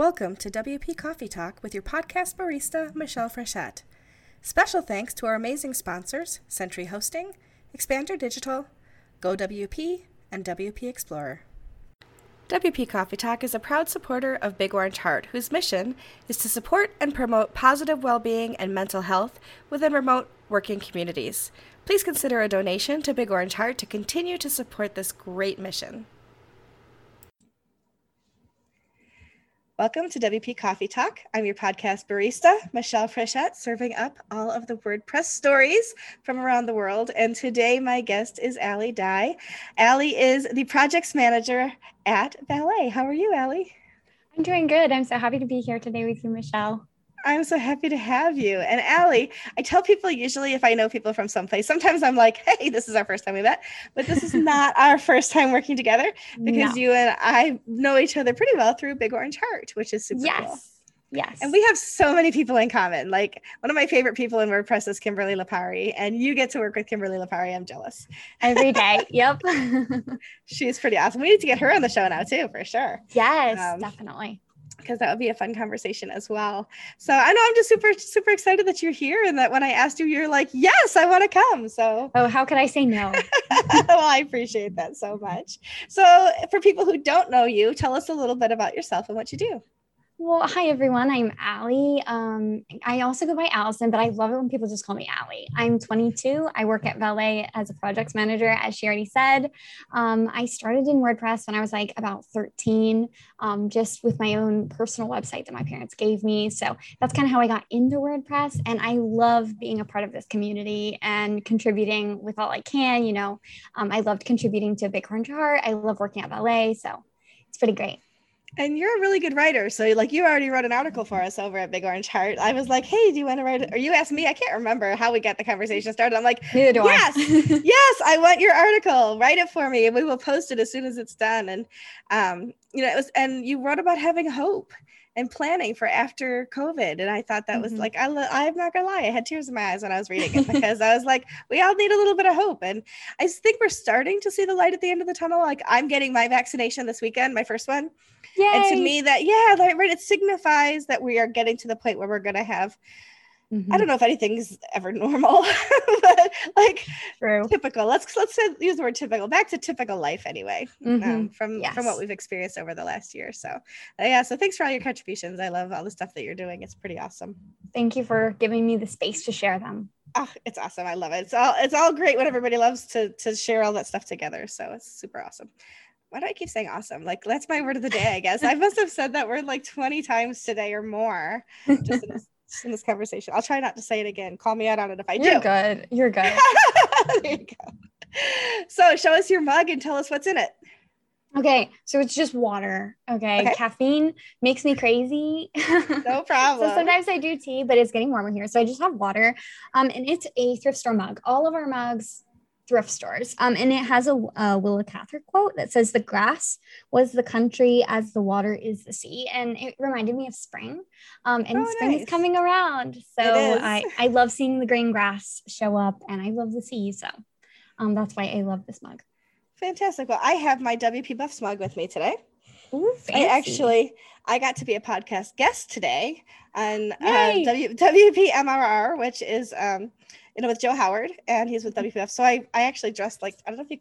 Welcome to WP Coffee Talk with your podcast barista, Michelle Frechette. Special thanks to our amazing sponsors, Century Hosting, Expander Digital, GoWP, and WP Explorer. WP Coffee Talk is a proud supporter of Big Orange Heart, whose mission is to support and promote positive well being and mental health within remote working communities. Please consider a donation to Big Orange Heart to continue to support this great mission. Welcome to WP Coffee Talk. I'm your podcast barista, Michelle Frechette, serving up all of the WordPress stories from around the world. And today, my guest is Allie Dye. Allie is the projects manager at Valet. How are you, Allie? I'm doing good. I'm so happy to be here today with you, Michelle. I'm so happy to have you. And Allie, I tell people usually if I know people from someplace, sometimes I'm like, hey, this is our first time we met, but this is not our first time working together because no. you and I know each other pretty well through Big Orange Heart, which is super yes. cool. Yes. And we have so many people in common. Like one of my favorite people in WordPress is Kimberly Lipari, and you get to work with Kimberly Lipari. I'm jealous. Every day. yep. She's pretty awesome. We need to get her on the show now too, for sure. Yes, um, definitely because that would be a fun conversation as well. So I know I'm just super, super excited that you're here and that when I asked you, you're like, yes, I want to come. So, oh, how could I say no? well, I appreciate that so much. So, for people who don't know you, tell us a little bit about yourself and what you do. Well, hi everyone. I'm Allie. Um, I also go by Allison, but I love it when people just call me Allie. I'm 22. I work at Valet as a projects manager, as she already said. Um, I started in WordPress when I was like about 13, um, just with my own personal website that my parents gave me. So that's kind of how I got into WordPress. And I love being a part of this community and contributing with all I can. You know, um, I loved contributing to Big Heart. I love working at Valet. So it's pretty great. And you're a really good writer. So, like, you already wrote an article for us over at Big Orange Heart. I was like, hey, do you want to write it? Or you asked me, I can't remember how we got the conversation started. I'm like, yes, yes, I want your article. Write it for me and we will post it as soon as it's done. And, um, you know, it was, and you wrote about having hope and planning for after COVID. And I thought that was mm-hmm. like, I, I'm not gonna lie, I had tears in my eyes when I was reading it because I was like, we all need a little bit of hope. And I think we're starting to see the light at the end of the tunnel. Like I'm getting my vaccination this weekend, my first one. Yay. And to me that, yeah, right. It signifies that we are getting to the point where we're going to have Mm-hmm. I don't know if anything's ever normal, but like True. typical. Let's let's use the word typical. Back to typical life anyway, mm-hmm. um, from yes. from what we've experienced over the last year. So, uh, yeah. So thanks for all your contributions. I love all the stuff that you're doing. It's pretty awesome. Thank you for giving me the space to share them. Oh, it's awesome. I love it. It's all it's all great when everybody loves to to share all that stuff together. So it's super awesome why do I keep saying awesome? Like that's my word of the day, I guess. I must have said that word like 20 times today or more just in this in this conversation. I'll try not to say it again. Call me out on it if I do. You're good. You're good. there you go. So show us your mug and tell us what's in it. Okay, so it's just water. Okay? okay. caffeine makes me crazy. No problem. so sometimes I do tea, but it's getting warmer here, so I just have water. Um, and it's a thrift store mug. All of our mugs thrift stores. Um, and it has a, a Willa Cather quote that says, The grass was the country as the water is the sea. And it reminded me of spring. Um, and oh, spring nice. is coming around. So I, I love seeing the green grass show up and I love the sea. So um, that's why I love this mug. Fantastic. Well, I have my WP Buffs mug with me today. Ooh, I actually I got to be a podcast guest today on uh, w, WPMRR, which is um, you know, with Joe Howard, and he's with mm-hmm. WP Buffs. So I, I actually dressed like I don't know if you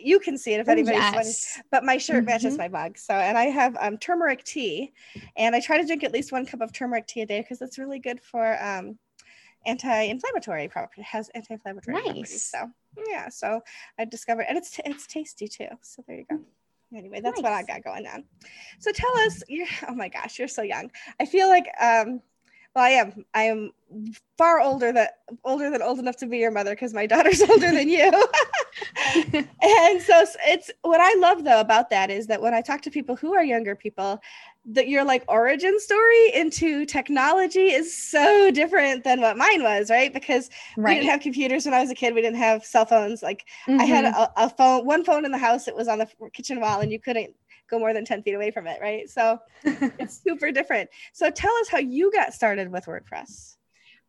you can see it if anybody's yes. but my shirt mm-hmm. matches my mug. So, and I have um, turmeric tea, and I try to drink at least one cup of turmeric tea a day because it's really good for um, anti-inflammatory property. It has anti-inflammatory nice. properties. So, yeah. So I discovered, and it's it's tasty too. So there you go. Anyway, that's nice. what I got going on. So tell us, you're oh my gosh, you're so young. I feel like um, well, I am. I am far older than older than old enough to be your mother because my daughter's older than you. and so it's what I love though about that is that when I talk to people who are younger people, that your like origin story into technology is so different than what mine was, right? Because right. we didn't have computers when I was a kid. We didn't have cell phones. Like mm-hmm. I had mm-hmm. a, a phone, one phone in the house. It was on the kitchen wall, and you couldn't go more than 10 feet away from it, right? So it's super different. So tell us how you got started with WordPress.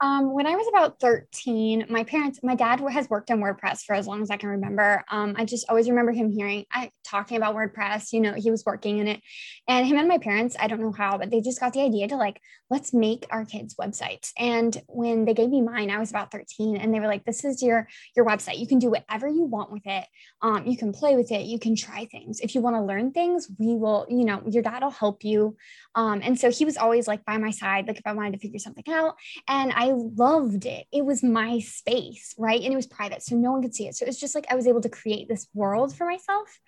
Um, when I was about 13, my parents, my dad has worked on WordPress for as long as I can remember. Um, I just always remember him hearing I talking about WordPress, you know, he was working in it. And him and my parents, I don't know how, but they just got the idea to like, let's make our kids websites. And when they gave me mine, I was about 13 and they were like, this is your, your website. You can do whatever you want with it. Um, you can play with it. You can try things. If you want to learn things, we will, you know, your dad will help you. Um, and so he was always like by my side, like if I wanted to figure something out and I loved it. It was my space, right? And it was private, so no one could see it. So it was just like I was able to create this world for myself,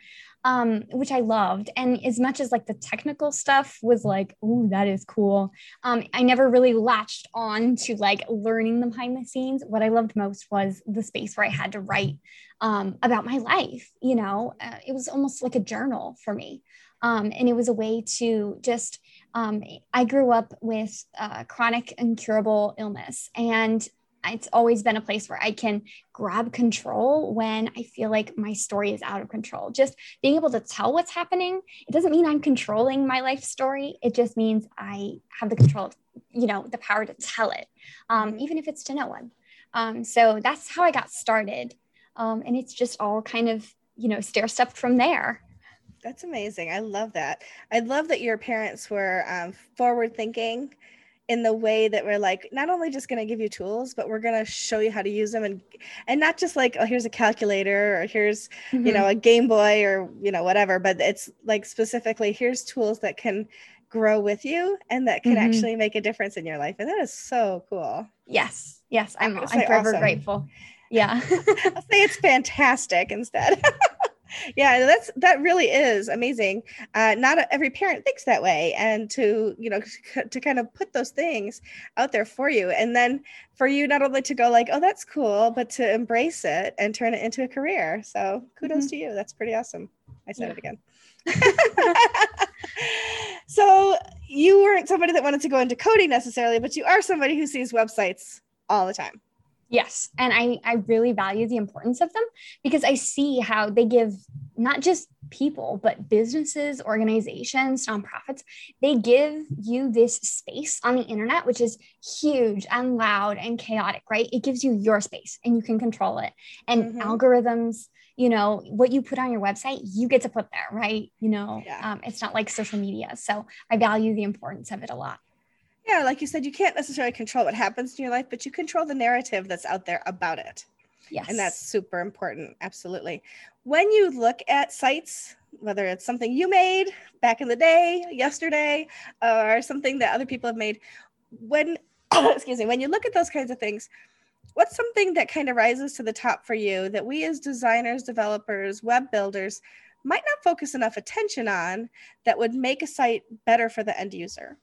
um, which I loved. And as much as like the technical stuff was like, oh, that is cool. Um, I never really latched on to like learning the behind the scenes. What I loved most was the space where I had to write um, about my life. You know, uh, it was almost like a journal for me. Um, and it was a way to just um, I grew up with uh, chronic incurable illness, and it's always been a place where I can grab control when I feel like my story is out of control. Just being able to tell what's happening, it doesn't mean I'm controlling my life story. It just means I have the control, you know, the power to tell it, um, even if it's to no one. Um, so that's how I got started. Um, and it's just all kind of, you know, stair stepped from there. That's amazing. I love that. I love that your parents were um, forward thinking in the way that we're like not only just going to give you tools but we're going to show you how to use them and and not just like oh here's a calculator or here's mm-hmm. you know a game boy or you know whatever but it's like specifically here's tools that can grow with you and that can mm-hmm. actually make a difference in your life and that is so cool yes yes i'm, I'm forever awesome. grateful yeah i'll say it's fantastic instead yeah that's that really is amazing uh, not every parent thinks that way and to you know to kind of put those things out there for you and then for you not only to go like oh that's cool but to embrace it and turn it into a career. So kudos mm-hmm. to you. That's pretty awesome. I said yeah. it again. So you weren't somebody that wanted to go into coding necessarily but you are somebody who sees websites all the time Yes. And I, I really value the importance of them because I see how they give not just people, but businesses, organizations, nonprofits, they give you this space on the internet, which is huge and loud and chaotic, right? It gives you your space and you can control it. And mm-hmm. algorithms, you know, what you put on your website, you get to put there, right? You know, yeah. um, it's not like social media. So I value the importance of it a lot yeah, like you said, you can't necessarily control what happens in your life, but you control the narrative that's out there about it. Yes. And that's super important. Absolutely. When you look at sites, whether it's something you made back in the day, yesterday, or something that other people have made, when, excuse me, when you look at those kinds of things, what's something that kind of rises to the top for you that we as designers, developers, web builders might not focus enough attention on that would make a site better for the end user?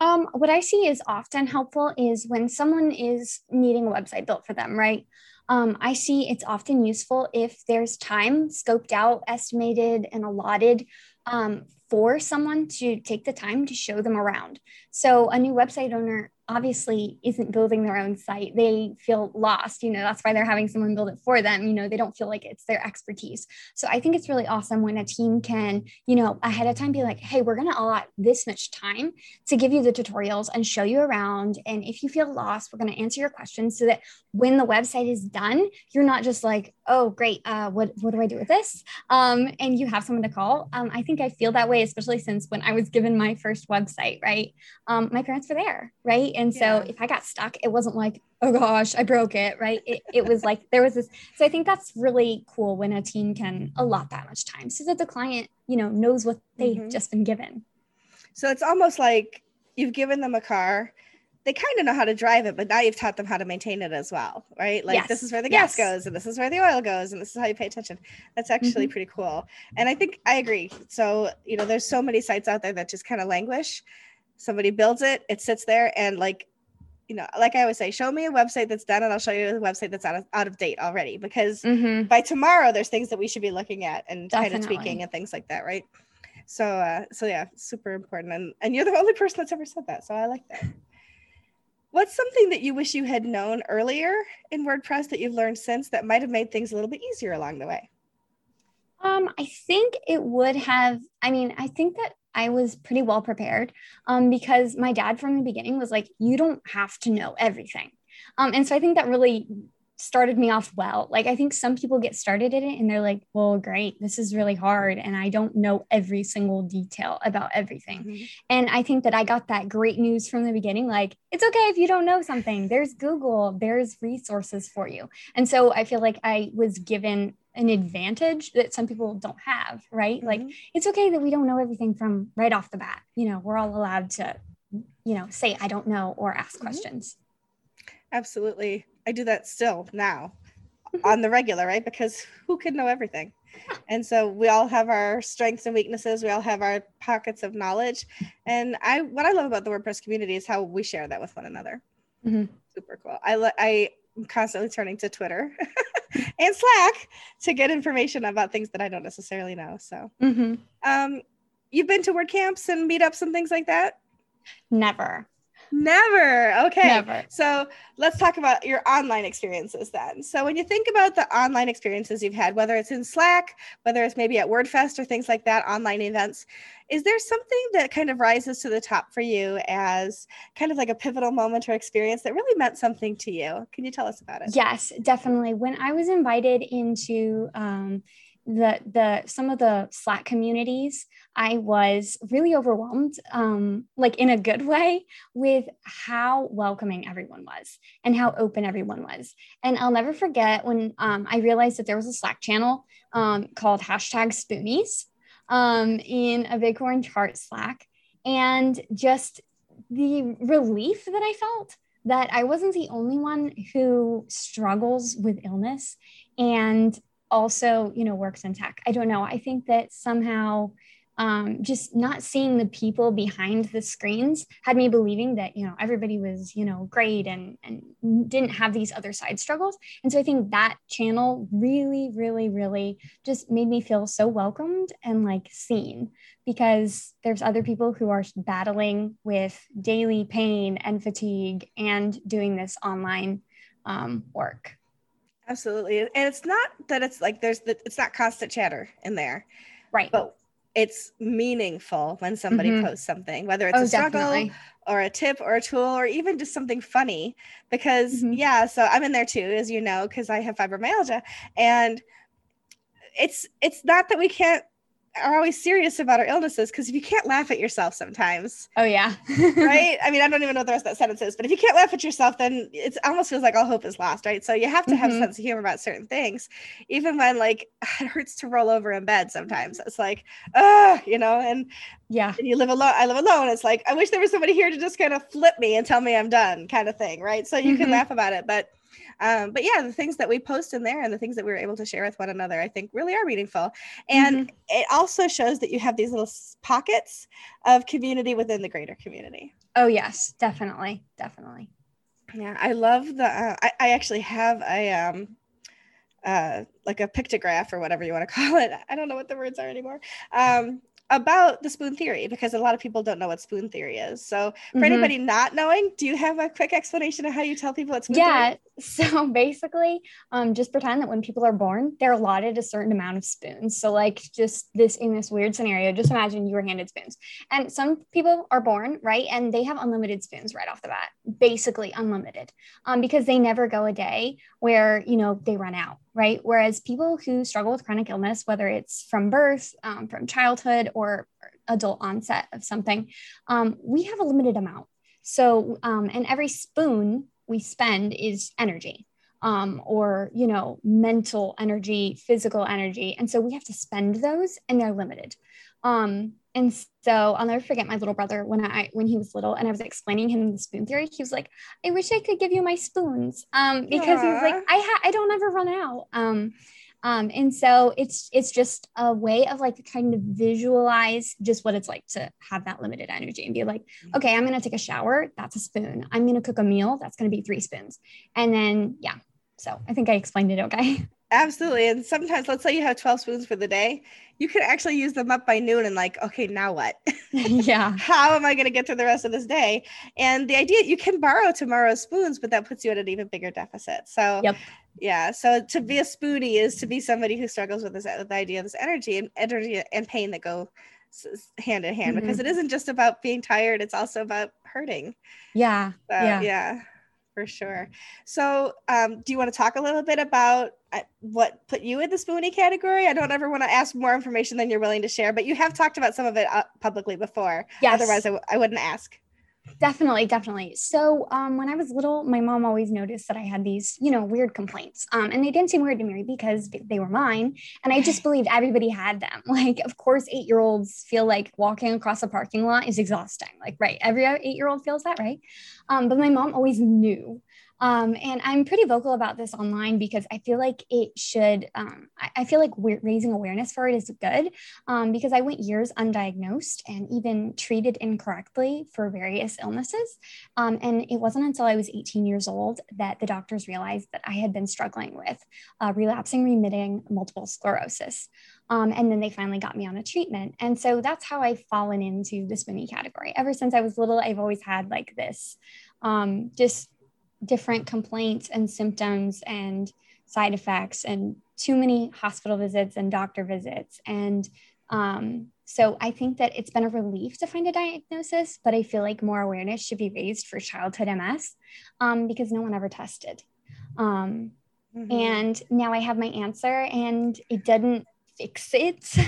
Um, what I see is often helpful is when someone is needing a website built for them, right? Um, I see it's often useful if there's time scoped out, estimated, and allotted um, for someone to take the time to show them around. So a new website owner obviously isn't building their own site. They feel lost you know that's why they're having someone build it for them you know they don't feel like it's their expertise. So i think it's really awesome when a team can you know ahead of time be like hey we're going to allot this much time to give you the tutorials and show you around. And if you feel lost we're going to answer your questions so that when the website is done you're not just like oh great uh, what, what do i do with this? Um, and you have someone to call. Um, i think i feel that way especially since when i was given my first website right um, my parents were there right and so yeah. if I got stuck, it wasn't like, oh gosh, I broke it, right? It, it was like there was this. So I think that's really cool when a team can allot that much time so that the client, you know, knows what they've mm-hmm. just been given. So it's almost like you've given them a car. They kind of know how to drive it, but now you've taught them how to maintain it as well, right? Like yes. this is where the gas yes. goes, and this is where the oil goes, and this is how you pay attention. That's actually mm-hmm. pretty cool. And I think I agree. So, you know, there's so many sites out there that just kind of languish somebody builds it it sits there and like you know like i always say show me a website that's done and i'll show you a website that's out of, out of date already because mm-hmm. by tomorrow there's things that we should be looking at and kind of tweaking and things like that right so uh so yeah super important and and you're the only person that's ever said that so i like that what's something that you wish you had known earlier in wordpress that you've learned since that might have made things a little bit easier along the way um, I think it would have. I mean, I think that I was pretty well prepared um, because my dad from the beginning was like, you don't have to know everything. Um, and so I think that really started me off well. Like I think some people get started in it and they're like, well, great, this is really hard. And I don't know every single detail about everything. Mm-hmm. And I think that I got that great news from the beginning. Like, it's okay if you don't know something. There's Google, there's resources for you. And so I feel like I was given an advantage that some people don't have, right? Mm-hmm. Like it's okay that we don't know everything from right off the bat. You know, we're all allowed to, you know, say I don't know or ask mm-hmm. questions. Absolutely. I do that still now on the regular, right? Because who can know everything? And so we all have our strengths and weaknesses. We all have our pockets of knowledge. And I, what I love about the WordPress community is how we share that with one another. Mm-hmm. Super cool. I, I am constantly turning to Twitter and Slack to get information about things that I don't necessarily know. So, mm-hmm. um, you've been to WordCamps and meetups and things like that? Never. Never. Okay. Never. So let's talk about your online experiences then. So when you think about the online experiences you've had, whether it's in Slack, whether it's maybe at WordFest or things like that, online events, is there something that kind of rises to the top for you as kind of like a pivotal moment or experience that really meant something to you? Can you tell us about it? Yes, definitely. When I was invited into um, the the some of the Slack communities, I was really overwhelmed, um, like in a good way, with how welcoming everyone was and how open everyone was. And I'll never forget when um, I realized that there was a Slack channel um, called hashtag Spoonies um, in a Big Orange Heart Slack, and just the relief that I felt that I wasn't the only one who struggles with illness and also, you know, works in tech. I don't know. I think that somehow um, just not seeing the people behind the screens had me believing that you know everybody was you know great and and didn't have these other side struggles and so i think that channel really really really just made me feel so welcomed and like seen because there's other people who are battling with daily pain and fatigue and doing this online um, work absolutely and it's not that it's like there's the it's not constant chatter in there right but it's meaningful when somebody mm-hmm. posts something, whether it's oh, a struggle definitely. or a tip or a tool or even just something funny. Because, mm-hmm. yeah, so I'm in there too, as you know, because I have fibromyalgia. And it's it's not that we can't are always serious about our illnesses because if you can't laugh at yourself sometimes oh yeah. right? I mean i don't even know what the rest of that sentence is but if you can't laugh at yourself then it almost feels like all hope is lost right? So you have to have mm-hmm. sense of humor about certain things. Even when like it hurts to roll over in bed sometimes it's like uh you know? And yeah. and you live alone i live alone. It's like i wish there was somebody here to just kind of flip me and tell me i'm done kind of thing right? So you mm-hmm. can laugh about it but um, but yeah, the things that we post in there and the things that we were able to share with one another, I think really are meaningful. And mm-hmm. it also shows that you have these little pockets of community within the greater community. Oh, yes, definitely. Definitely. Yeah, I love the, uh, I, I actually have a, um, uh, like a pictograph or whatever you want to call it. I don't know what the words are anymore. Um, about the spoon theory because a lot of people don't know what spoon theory is. So, for mm-hmm. anybody not knowing, do you have a quick explanation of how you tell people it's? spoon yeah, theory? So basically, um, just pretend that when people are born, they're allotted a certain amount of spoons. So, like, just this in this weird scenario, just imagine you were handed spoons. And some people are born, right? And they have unlimited spoons right off the bat, basically unlimited, um, because they never go a day where, you know, they run out right? Whereas people who struggle with chronic illness, whether it's from birth, um, from childhood, or adult onset of something, um, we have a limited amount. So, um, and every spoon we spend is energy. Um, or you know mental energy physical energy and so we have to spend those and they're limited um, and so I'll never forget my little brother when I when he was little and I was explaining him the spoon theory. He was like, "I wish I could give you my spoons," um, because Aww. he's like, "I ha- I don't ever run out." Um, um, and so it's it's just a way of like kind of visualize just what it's like to have that limited energy and be like, mm-hmm. okay, I'm gonna take a shower. That's a spoon. I'm gonna cook a meal. That's gonna be three spoons. And then yeah, so I think I explained it okay. Absolutely. And sometimes, let's say you have 12 spoons for the day, you can actually use them up by noon and, like, okay, now what? Yeah. How am I going to get through the rest of this day? And the idea you can borrow tomorrow's spoons, but that puts you at an even bigger deficit. So, yep. yeah. So, to be a spoonie is to be somebody who struggles with this with the idea of this energy and energy and pain that go hand in hand mm-hmm. because it isn't just about being tired it's also about hurting yeah so, yeah yeah for sure. So um, do you want to talk a little bit about uh, what put you in the spoony category? I don't ever want to ask more information than you're willing to share but you have talked about some of it uh, publicly before. Yes. otherwise I w- I wouldn't ask Definitely, definitely. So um, when I was little, my mom always noticed that I had these, you know, weird complaints. Um, and they didn't seem weird to me because they were mine. And I just believed everybody had them. Like, of course, eight year olds feel like walking across a parking lot is exhausting. Like, right. Every eight year old feels that, right? Um, but my mom always knew. Um, and I'm pretty vocal about this online because I feel like it should, um, I, I, feel like raising awareness for it is good um, because I went years undiagnosed and even treated incorrectly for various illnesses. Um, and it wasn't until I was 18 years old that the doctors realized that I had been struggling with uh, relapsing remitting multiple sclerosis. Um, and then they finally got me on a treatment. And so that's how I've fallen into the spoonie category. Ever since I was little, I've always had like this um, just different complaints and symptoms and side effects and too many hospital visits and doctor visits. And um, so i think that it's been a relief to find a diagnosis but i feel like more awareness should be raised for childhood ms um, because no one ever tested. Um, mm-hmm. and now i have my answer and it didn't fix it.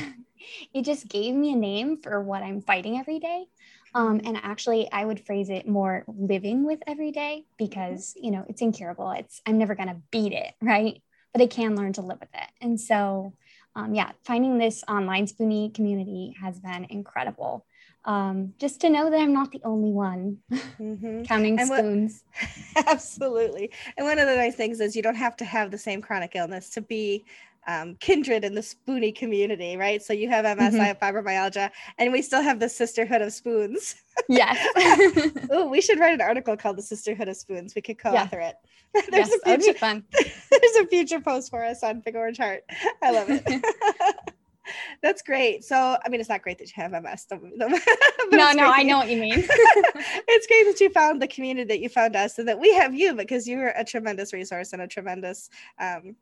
It just gave me a name for what i'm fighting every day um, and actually, I would phrase it more living with every day because, you know, it's incurable. It's, I'm never going to beat it, right? But I can learn to live with it. And so, um, yeah, finding this online spoonie community has been incredible. Um, just to know that I'm not the only one mm-hmm. counting and spoons. What, absolutely. And one of the nice things is you don't have to have the same chronic illness to be um, kindred in the spoonie community, right? So you have MS, mm-hmm. I have fibromyalgia, and we still have the sisterhood of spoons. Yes. oh, we should write an article called "The Sisterhood of Spoons." We could co-author yeah. it. There's yes, a future fun. There's a future post for us on Big Orange Heart. I love it. That's great. So, I mean, it's not great that you have MS. no, no, I know what you mean. it's great that you found the community that you found us and that we have you because you're a tremendous resource and a tremendous um,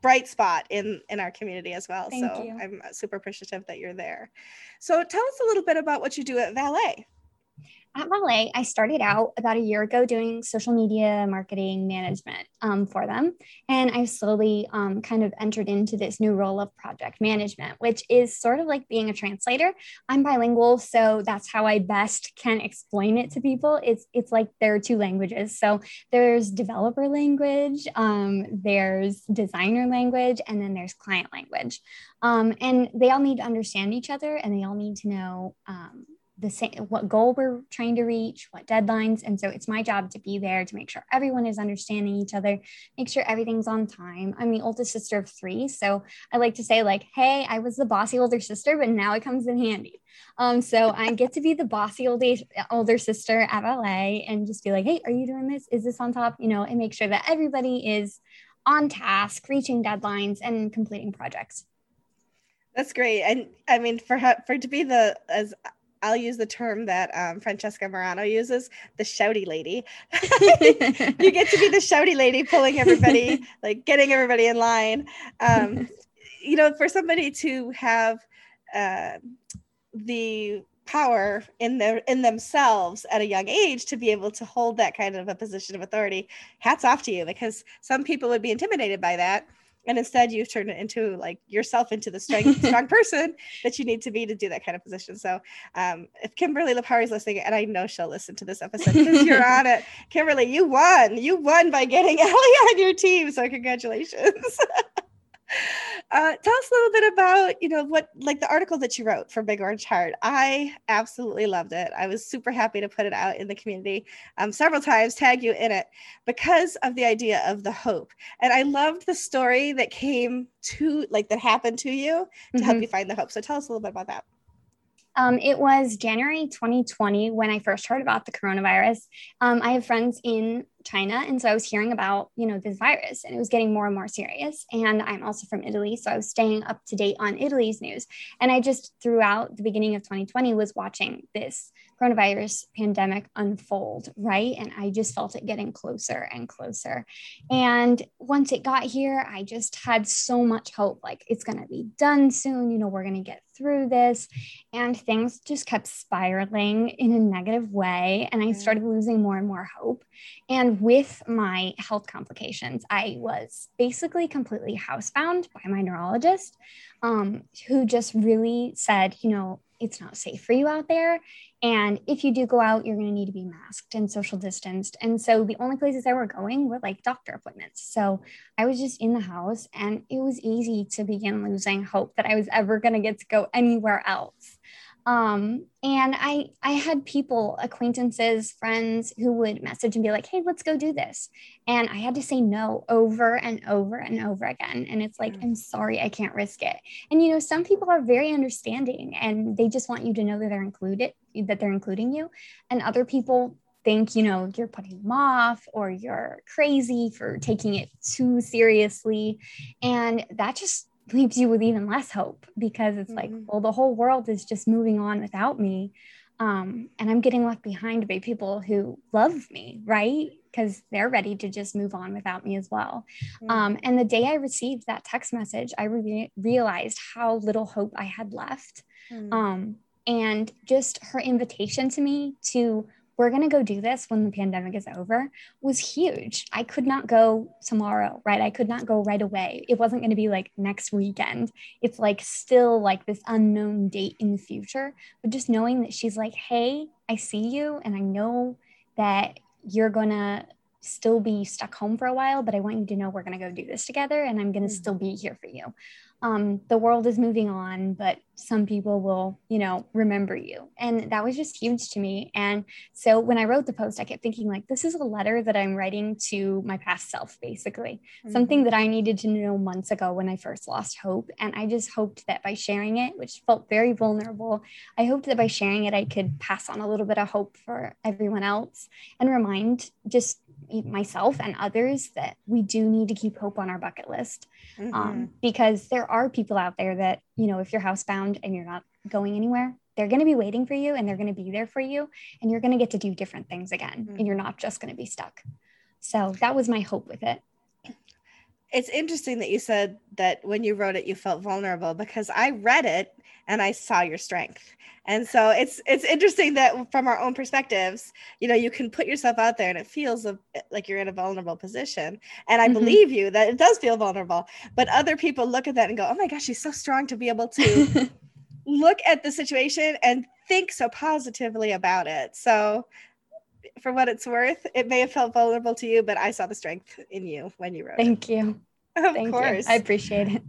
bright spot in in our community as well. Thank so you. I'm super appreciative that you're there. So tell us a little bit about what you do at Valet at Valet, I started out about a year ago doing social media marketing management um, for them. And I slowly um, kind of entered into this new role of project management, which is sort of like being a translator. I'm bilingual, so that's how I best can explain it to people. It's, it's like there are two languages. So there's developer language, um, there's designer language, and then there's client language. Um, and they all need to understand each other and they all need to know um, the same what goal we're trying to reach what deadlines. And so it's my job to be there to make sure everyone is understanding each other make sure everything's on time. I'm the oldest sister of three. So i like to say like hey i was the bossy older sister but now it comes in handy. Um so i get to be the bossy older older sister at la and just be like hey are you doing this? Is this on top? You know and make sure that everybody is on task reaching deadlines and completing projects. That's great. And i mean for her, for to be the as I'll use the term that um, Francesca Marano uses, the shouty lady. you get to be the shouty lady, pulling everybody, like getting everybody in line. Um, you know, for somebody to have uh, the power in their in themselves at a young age to be able to hold that kind of a position of authority, hats off to you because some people would be intimidated by that and instead you've turned it into like yourself into the strong strong person that you need to be to do that kind of position. So um, if kimberly Lipari is listening and i know she'll listen to this episode because you're on it. Kimberly you won. You won by getting Allie on your team. So congratulations Uh, tell us a little bit about, you know, what like the article that you wrote for Big Orange Heart. I absolutely loved it. I was super happy to put it out in the community um, several times, tag you in it because of the idea of the hope. And I loved the story that came to like that happened to you to mm-hmm. help you find the hope. So tell us a little bit about that. Um, it was January 2020 when I first heard about the coronavirus. Um, I have friends in China. And so I was hearing about, you know, this virus and it was getting more and more serious. And I'm also from Italy. So I was staying up to date on Italy's news. And I just throughout the beginning of 2020 was watching this coronavirus pandemic unfold, right? And I just felt it getting closer and closer. And once it got here, I just had so much hope like it's going to be done soon. You know, we're going to get through this. And things just kept spiraling in a negative way. And I started losing more and more hope. And with my health complications, I was basically completely housebound by my neurologist, um, who just really said, you know, it's not safe for you out there. And if you do go out, you're going to need to be masked and social distanced. And so the only places I were going were like doctor appointments. So I was just in the house and it was easy to begin losing hope that I was ever going to get to go anywhere else. Um, and I I had people, acquaintances, friends who would message and be like, "Hey, let's go do this," and I had to say no over and over and over again. And it's like, mm. I'm sorry, I can't risk it. And you know, some people are very understanding, and they just want you to know that they're included, that they're including you, and other people think you know you're putting them off or you're crazy for taking it too seriously and that just leaves you with even less hope because it's mm-hmm. like, well, the whole world is just moving on without me. Um, and I'm getting left behind by people who love me, right? Because they're ready to just move on without me as well. Mm-hmm. Um, and the day I received that text message, I re- realized how little hope I had left. Mm-hmm. Um, and just her invitation to me to we're going to go do this when the pandemic is over was huge. I could not go tomorrow, right? I could not go right away. It wasn't going to be like next weekend. It's like still like this unknown date in the future. But just knowing that she's like, hey, I see you and I know that you're going to still be stuck home for a while, but I want you to know we're going to go do this together and I'm going to mm-hmm. still be here for you um, the world is moving on, but some people will, you know, remember you. And that was just huge to me. And so when I wrote the post, I kept thinking, like, this is a letter that I'm writing to my past self, basically, mm-hmm. something that I needed to know months ago when I first lost hope. And I just hoped that by sharing it, which felt very vulnerable, I hoped that by sharing it, I could pass on a little bit of hope for everyone else and remind just myself and others that we do need to keep hope on our bucket list um, mm-hmm. um, because there are people out there that you know if you're housebound and you're not going anywhere they're going to be waiting for you and they're going to be there for you and you're going to get to do different things again mm-hmm. and you're not just going to be stuck so that was my hope with it it's interesting that you said that when you wrote it you felt vulnerable because i read it and i saw your strength. And so it's it's interesting that from our own perspectives you know you can put yourself out there and it feels like you're in a vulnerable position. And i mm-hmm. believe you that it does feel vulnerable but other people look at that and go oh my gosh she's so strong to be able to look at the situation and think so positively about it. So for what it's worth it may have felt vulnerable to you but i saw the strength in you when you wrote thank it. you Of Thank course. You. I appreciate it.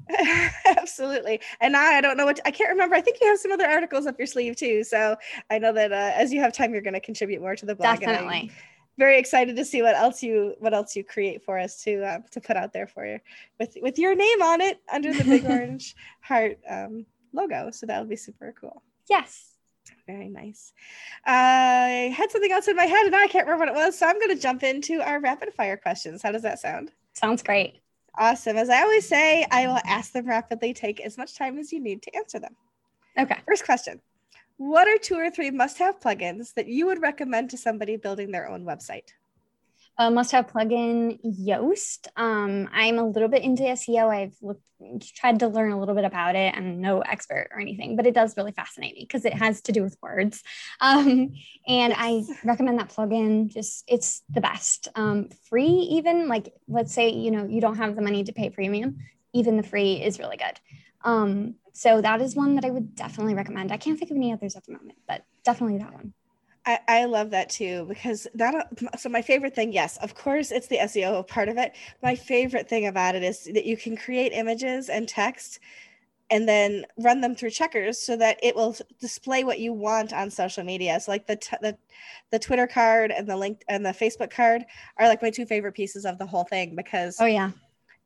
Absolutely. And I, I don't know what, I can't remember. I think you have some other articles up your sleeve too. So I know that uh, as you have time, you're going to contribute more to the blog. Definitely. Very excited to see what else you what else you create for us to uh, to put out there for you with with your name on it under the big orange heart um, logo. So that would be super cool. Yes. Very nice. I had something else in my head and I can't remember what it was. So I'm going to jump into our rapid fire questions. How does that sound? Sounds great. Awesome. As I always say, I will ask them rapidly. Take as much time as you need to answer them. Okay. First question What are two or three must have plugins that you would recommend to somebody building their own website? A must-have plugin Yoast. Um, I'm a little bit into SEO. I've looked, tried to learn a little bit about it. I'm no expert or anything, but it does really fascinate me because it has to do with words. Um, and I recommend that plugin. Just it's the best. Um, free, even like let's say you know you don't have the money to pay premium, even the free is really good. Um, so that is one that I would definitely recommend. I can't think of any others at the moment, but definitely that one. I, I love that too because that so my favorite thing yes of course it's the seo part of it. My favorite thing about it is that you can create images and text and then run them through checkers so that it will display what you want on social media. So like the t- the, the twitter card and the link and the facebook card are like my two favorite pieces of the whole thing because oh yeah.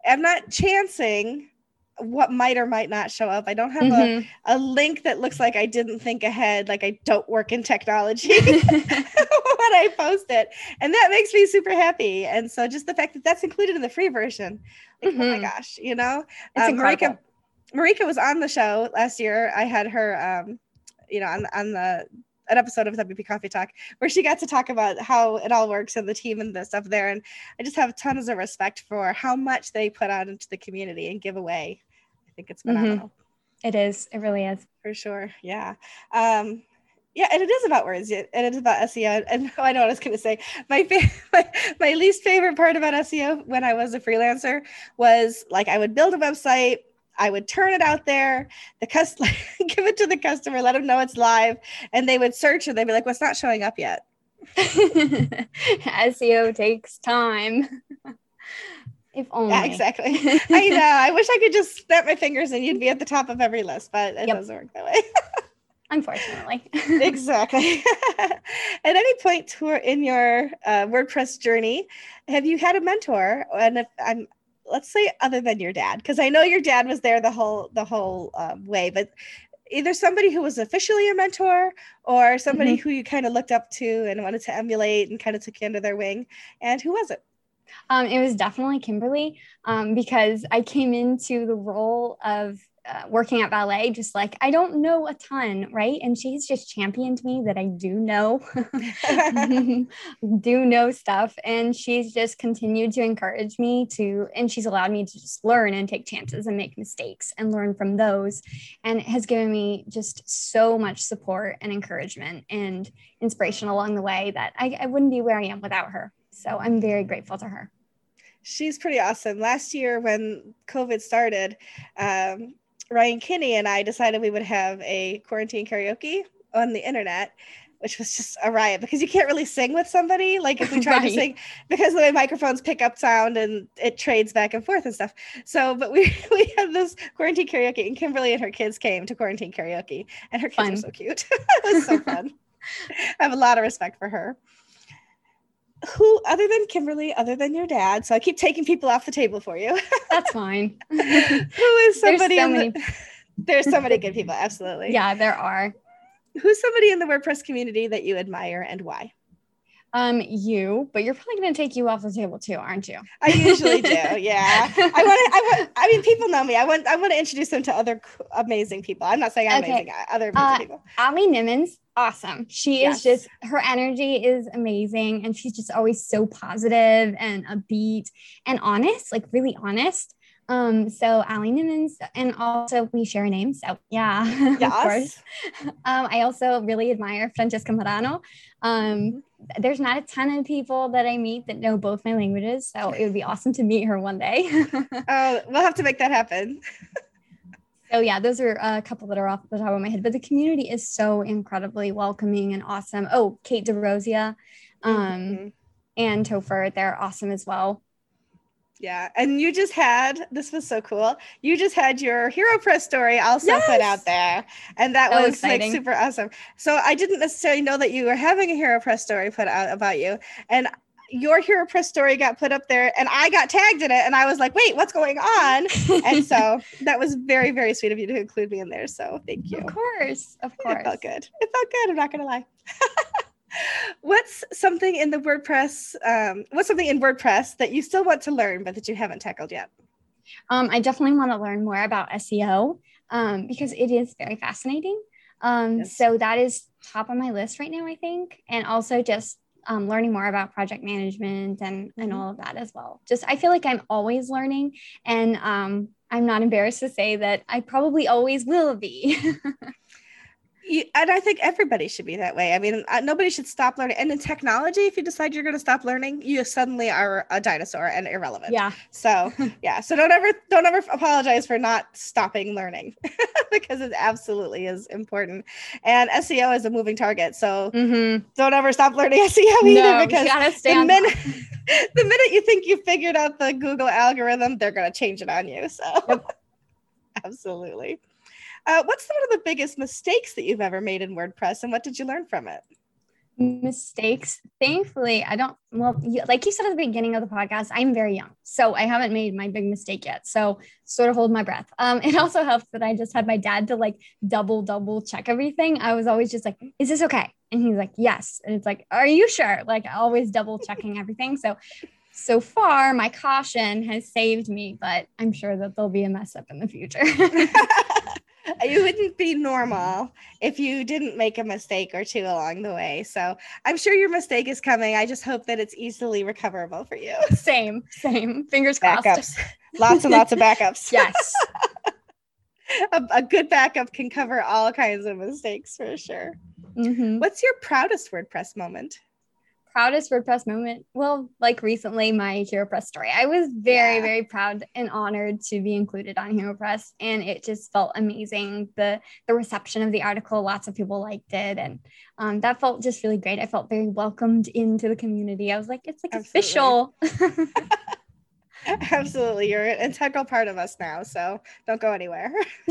I'm not chancing what might or might not show up. I don't have mm-hmm. a, a link that looks like I didn't think ahead, like I don't work in technology when I post it. And that makes me super happy. And so just the fact that that's included in the free version, like, mm-hmm. oh my mm-hmm. gosh, you know, it's um, Marieke, Marieke was on the show last year. I had her, um, you know, on, on the an episode of WP Coffee Talk where she got to talk about how it all works and the team and the stuff there. And I just have tons of respect for how much they put out into the community and give away. I think it's mm-hmm. phenomenal. Mm-hmm. It is. It really is. For sure. Yeah. Um, yeah, and it is about words, and it is about SEO. And oh, I know what I was going to say. My, fa- my my least favorite part about SEO when I was a freelancer was like I would build a website, I would turn it out there, the customer give it to the customer, let them know it's live, and they would search and they'd be like, "What's well, not showing up yet?" SEO takes time. If only. Yeah, exactly. I know. I wish I could just snap my fingers and you'd be at the top of every list, but it yep. doesn't work that way. Unfortunately. exactly. at any point in your uh, WordPress journey, have you had a mentor? And if I'm let's say other than your dad because i know your dad was there the whole the whole um, way but either somebody who was officially a mentor or somebody mm-hmm. who you kind of looked up to and wanted to emulate and kind of took you under their wing and who was it um, it was definitely kimberly um, because i came into the role of uh, working at Valet, just like I don't know a ton, right? And she's just championed me that I do know, do know stuff. And she's just continued to encourage me to, and she's allowed me to just learn and take chances and make mistakes and learn from those. And has given me just so much support and encouragement and inspiration along the way that I, I wouldn't be where I am without her. So I'm very grateful to her she's pretty awesome. Last year when COVID started, um, Ryan Kinney and I decided we would have a quarantine karaoke on the internet, which was just a riot because you can't really sing with somebody. Like if we try right. to sing, because the way microphones pick up sound and it trades back and forth and stuff. So, but we we had this quarantine karaoke, and Kimberly and her kids came to quarantine karaoke, and her kids fun. were so cute. it was so fun. I have a lot of respect for her who other than Kimberly, other than your dad, so I keep taking people off the table for you. That's fine. who is somebody there's so, many... the, there's so many good people, absolutely. Yeah, there are. Who's somebody in the WordPress community that you admire and why? Um, you, but you're probably going to take you off the table too, aren't you? I usually do. Yeah. I want to, I want, I mean, people know me. I want, I want to introduce them to other amazing people. I'm not saying I'm okay. amazing, other amazing uh, people. Allie Nimmons, awesome. She yes. is just, her energy is amazing. And she's just always so positive and upbeat and honest, like really honest. Um, so Allie Nimmons, and also we share a name. So yeah, yes. of course. Um, I also really admire Francesca Marano. Um, there's not a ton of people that I meet that know both my languages. So it would be awesome to meet her one day. Oh, we'll have to make that happen. so yeah, those are a couple that are off the top of my head, but the community is so incredibly welcoming and awesome. Oh, Kate DeRosia um, mm-hmm. and Topher, they're awesome as well. Yeah. And you just had this was so cool. You just had your HeroPress story also yes! put out there. And that so was exciting. like super awesome. So I didn't necessarily know that you were having a HeroPress story put out about you. And your HeroPress story got put up there and I got tagged in it and I was like, wait, what's going on? and so that was very, very sweet of you to include me in there. So thank you. Of course. Of course. It felt good. It felt good. I'm not gonna lie. what's something in the WordPress, um, what's something in WordPress that you still want to learn, but that you haven't tackled yet? Um, I definitely want to learn more about SEO um, because it is very fascinating. Um, yes. So that is top on my list right now, I think. And also just um, learning more about project management and, and mm-hmm. all of that as well. Just, I feel like I'm always learning and um, I'm not embarrassed to say that I probably always will be. you, and I think everybody should be that way. I mean, uh, nobody should stop learning. And in technology, if you decide you're going to stop learning, you suddenly are a dinosaur and irrelevant. Yeah. So yeah. So don't ever don't ever apologize for not stopping learning because it absolutely is important. And SEO is a moving target, so mm-hmm. don't ever stop learning SEO either no, because the minute the minute you think you figured out the Google algorithm, they're going to change it on you. So yep. absolutely. Uh, what's one of the biggest mistakes that you've ever made in WordPress, and what did you learn from it? mistakes? Thankfully i don't well like you said at the beginning of the podcast i'm very young so i haven't made my big mistake yet so sort of hold my breath. Um it also helps that i just had my dad to like double double check everything. I was always just like is this okay? And he's like yes. And it's like are you sure? Like always double checking everything. So so far my caution has saved me but i'm sure that there'll be a mess up in the future you wouldn't be normal if you didn't make a mistake or two along the way. So I'm sure your mistake is coming. I just hope that it's easily recoverable for you. Same, same. Fingers crossed. Backups. lots and lots of backups. yes. a, a, good backup can cover all kinds of mistakes for sure. Mm-hmm. What's your proudest WordPress moment? Proudest WordPress moment? Well, like recently, my HeroPress story. I was very, yeah. very proud and honored to be included on HeroPress, and it just felt amazing. the The reception of the article, lots of people liked it, and um, that felt just really great. I felt very welcomed into the community. I was like, it's like Absolutely. official. Absolutely. You're an integral part of us now. So don't go anywhere.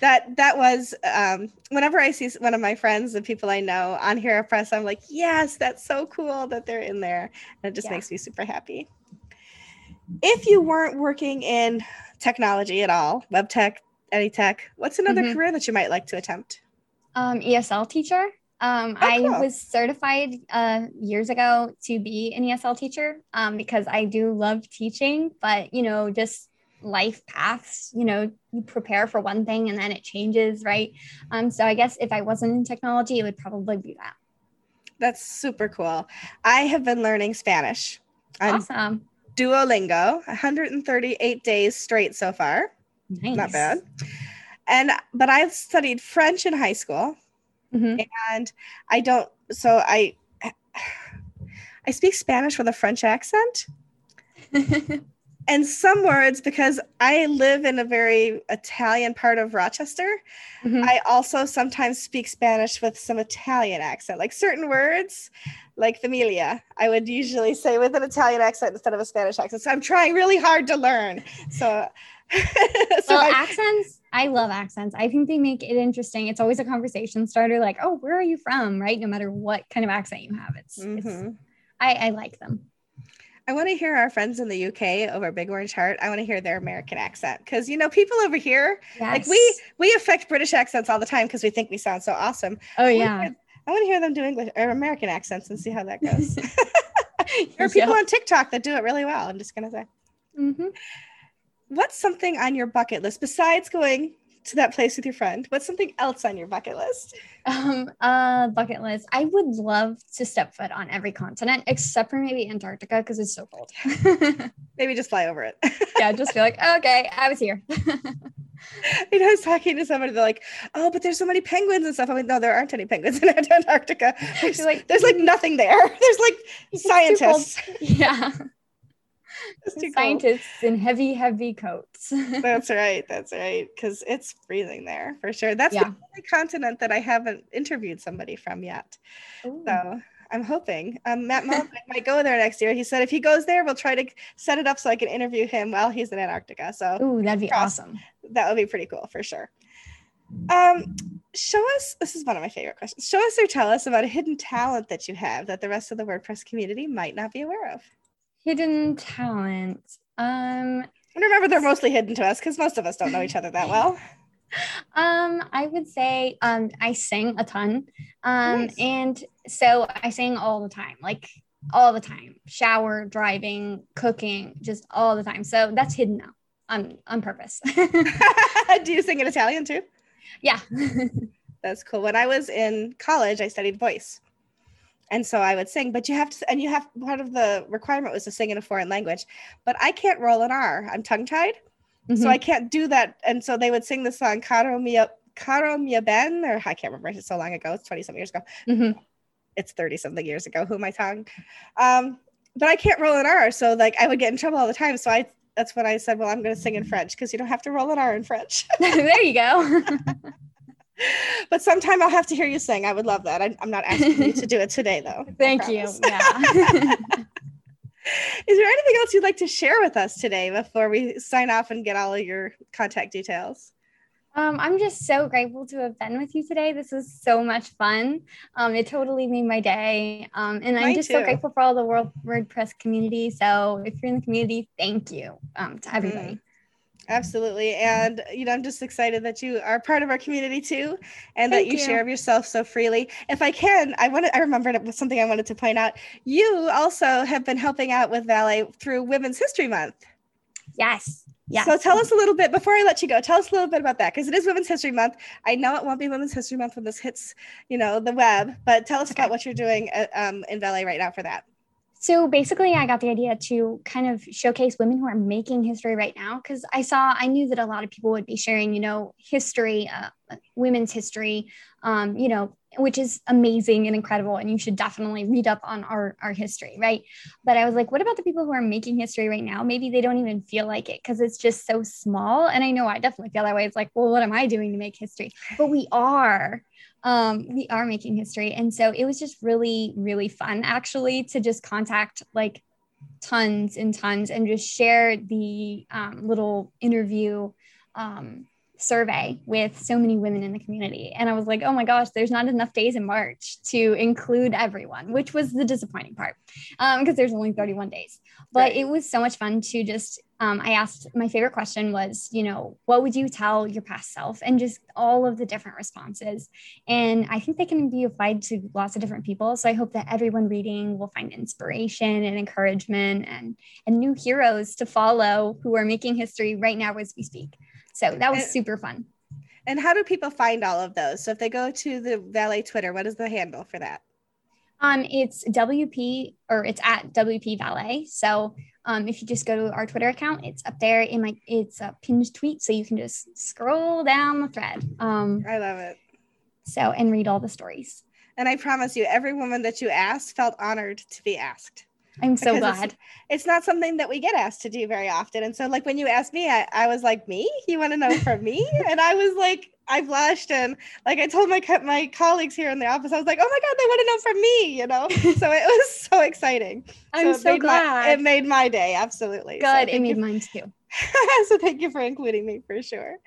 that that was um, whenever I see one of my friends, the people I know on HeroPress, I'm like, yes, that's so cool that they're in there. And it just yeah. makes me super happy. If you weren't working in technology at all, web tech, any tech, what's another mm-hmm. career that you might like to attempt? Um, ESL teacher. Um, oh, cool. I was certified uh, years ago to be an ESL teacher um, because I do love teaching, but you know, just life paths, you know, you prepare for one thing and then it changes, right? Um, so I guess if I wasn't in technology, it would probably be that. That's super cool. I have been learning Spanish. Awesome. Duolingo, 138 days straight so far. Nice. Not bad. And but I've studied French in high school. Mm-hmm. And I don't, so I, I speak Spanish with a French accent. and some words, because I live in a very Italian part of Rochester, mm-hmm. I also sometimes speak Spanish with some Italian accent. Like certain words, like familia, I would usually say with an Italian accent instead of a Spanish accent. So I'm trying really hard to learn. So, so well, I, accents I love accents. I think they make it interesting. It's always a conversation starter, like, oh, where are you from? Right. No matter what kind of accent you have. It's, mm-hmm. it's I, I like them. I want to hear our friends in the UK over Big Orange Heart. I want to hear their American accent because you know people over here, yes. like we we affect British accents all the time because we think we sound so awesome. Oh I yeah, hear, I want to hear them do English or American accents and see how that goes. there are people on TikTok that do it really well. I'm just gonna say. Mm-hmm what's something on your bucket list besides going to that place with your friend? What's something else on your bucket list? Um, uh, bucket list. I would love to step foot on every continent except for maybe Antarctica because it's so cold. maybe just fly over it. yeah, just be like, oh, okay, I was here. you know, I was talking to somebody, they're like, oh, but there's so many penguins and stuff. I'm like, no, there aren't any penguins in Antarctica. There's like, there's like nothing there. There's like scientists. Yeah scientists cool. in heavy, heavy coats. that's right. That's right. Because it's freezing there for sure. That's yeah. the only continent that I haven't interviewed somebody from yet. Ooh. So I'm hoping. Um, Matt Mullenweg might go there next year. He said if he goes there, we'll try to set it up so I can interview him while he's in Antarctica. So Ooh, that'd be cross. awesome. That would be pretty cool for sure. Um, show us. This is one of my favorite questions. Show us or tell us about a hidden talent that you have that the rest of the WordPress community might not be aware of. Hidden talent. Um, and remember, they're mostly hidden to us because most of us don't know each other that well. Um, I would say um, I sing a ton. Um, nice. and so I sing all the time, like all the time. Shower, driving, cooking, just all the time. So that's hidden now on on purpose. Do you sing in Italian too? Yeah. that's cool. When I was in college, I studied voice and so I would sing, but you have to, and you have part of the requirement was to sing in a foreign language, but I can't roll an R. I'm tongue tied, mm-hmm. so I can't do that. And so they would sing the song "Caro Mia Caro Mia Ben," or I can't remember. It's so long ago. It's twenty something years ago. Mm-hmm. It's thirty something years ago. Who am I tongue? Um, but I can't roll an R, so like I would get in trouble all the time. So I that's when I said, well, I'm going to sing in French because you don't have to roll an R in French. there you go. but sometime I'll have to hear you sing. I would love that. I, am not asking you to do it today, though. Thank you. Yeah. Is there anything else you'd like to share with us today before we sign off and get all of your contact details? Um, I'm just so grateful to have been with you today. This was so much fun. Um, it totally made my day. Um, and I'm just too. so grateful for all the World WordPress community. So if you're in the community, thank you um, to everybody. Mm. Absolutely. And, you know, I'm just excited that you are part of our community too, and Thank that you, you, share of yourself so freely. If I can, I wanted, I remembered it was something I wanted to point out. You also have been helping out with Valet through Women's History Month. Yes. Yes. So tell us a little bit before I let you go. Tell us a little bit about that because it is Women's History Month. I know it won't be Women's History Month when this hits, you know, the web, but tell us okay. about what you're doing at, um, in Valet right now for that. So basically, I got the idea to kind of showcase women who are making history right now because I saw, I knew that a lot of people would be sharing, you know, history, uh, women's history, um, you know, which is amazing and incredible. And you should definitely read up on our, our history, right? But I was like, what about the people who are making history right now? Maybe they don't even feel like it because it's just so small. And I know I definitely feel that way. It's like, well, what am I doing to make history? But we are um, we are making history. And so it was just really, really fun actually to just contact like tons and tons and just share the um, little interview um, survey with so many women in the community. And I was like, oh my gosh, there's not enough days in March to include everyone, which was the disappointing part because um, there's only 31 days. But right. it was so much fun to just, um, I asked, my favorite question was, you know, what would you tell your past self? And just all of the different responses. And I think they can be applied to lots of different people. So I hope that everyone reading will find inspiration and encouragement and, and new heroes to follow who are making history right now as we speak. So that was super fun. And how do people find all of those? So if they go to the Valet Twitter, what is the handle for that? Um, it's WP or it's at WP Valet. So um, if you just go to our Twitter account, it's up there in my it's a pinned tweet, so you can just scroll down the thread. Um, I love it. So and read all the stories. And I promise you, every woman that you asked felt honored to be asked. I'm so glad. It's, it's, not something that we get asked to do very often. And so, like, when you asked me, I, I was like, Me? You want to know from me? and I was like, I blushed. And like, I told my, my colleagues here in the office, I was like, Oh my God, they want to know from me, you know? so it was so exciting. I'm so, so glad. My, it made my day. Absolutely. Good. So it made you. mine too. so thank you for including me for sure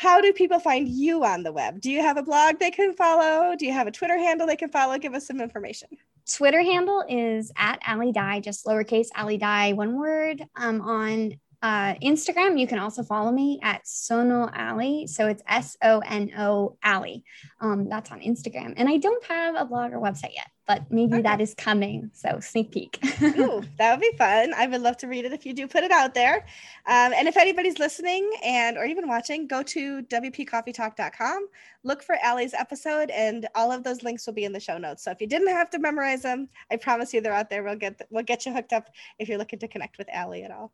how do people find you on the web? Do you have a blog they can follow? Do you have a Twitter handle they can follow? Give us some information. Twitter handle is at Ali Die, just lowercase Ali Die, one word. Um, on uh, Instagram, you can also follow me at Sono Ali. So it's S O N O Ali. Um, that's on Instagram. And I don't have a blog or website yet, but maybe okay. that is coming. So sneak peek. Ooh, that would be fun. I would love to read it if you do put it out there. Um, and if anybody's listening and or even watching, go to WPCoffeetalk.com, look for Ali's episode, and all of those links will be in the show notes. So if you didn't have to memorize them, I promise you they're out there. We'll get we'll get you hooked up if you're looking to connect with Ali at all.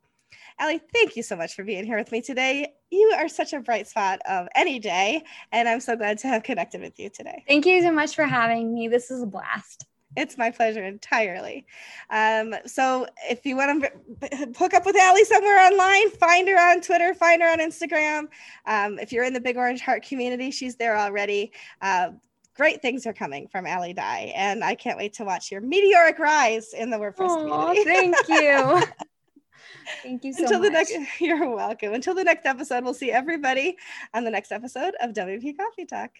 Ali, thank you so much for being here with me today. You are such a bright spot of any day, and I'm so glad to have connected with you today. Thank you so much for having me. This is a blast. It's my pleasure entirely. Um, so if you want to hook up with Ali somewhere online, find her on Twitter, find her on Instagram. Um, if you're in the Big Orange Heart community, she's there already. Uh, great things are coming from Ali Die, and I can't wait to watch your meteoric rise in the WordPress Aww, community. thank you. Thank you so Until much. the next, you're welcome. Until the next episode, we'll see everybody on the next episode of WP Coffee Talk.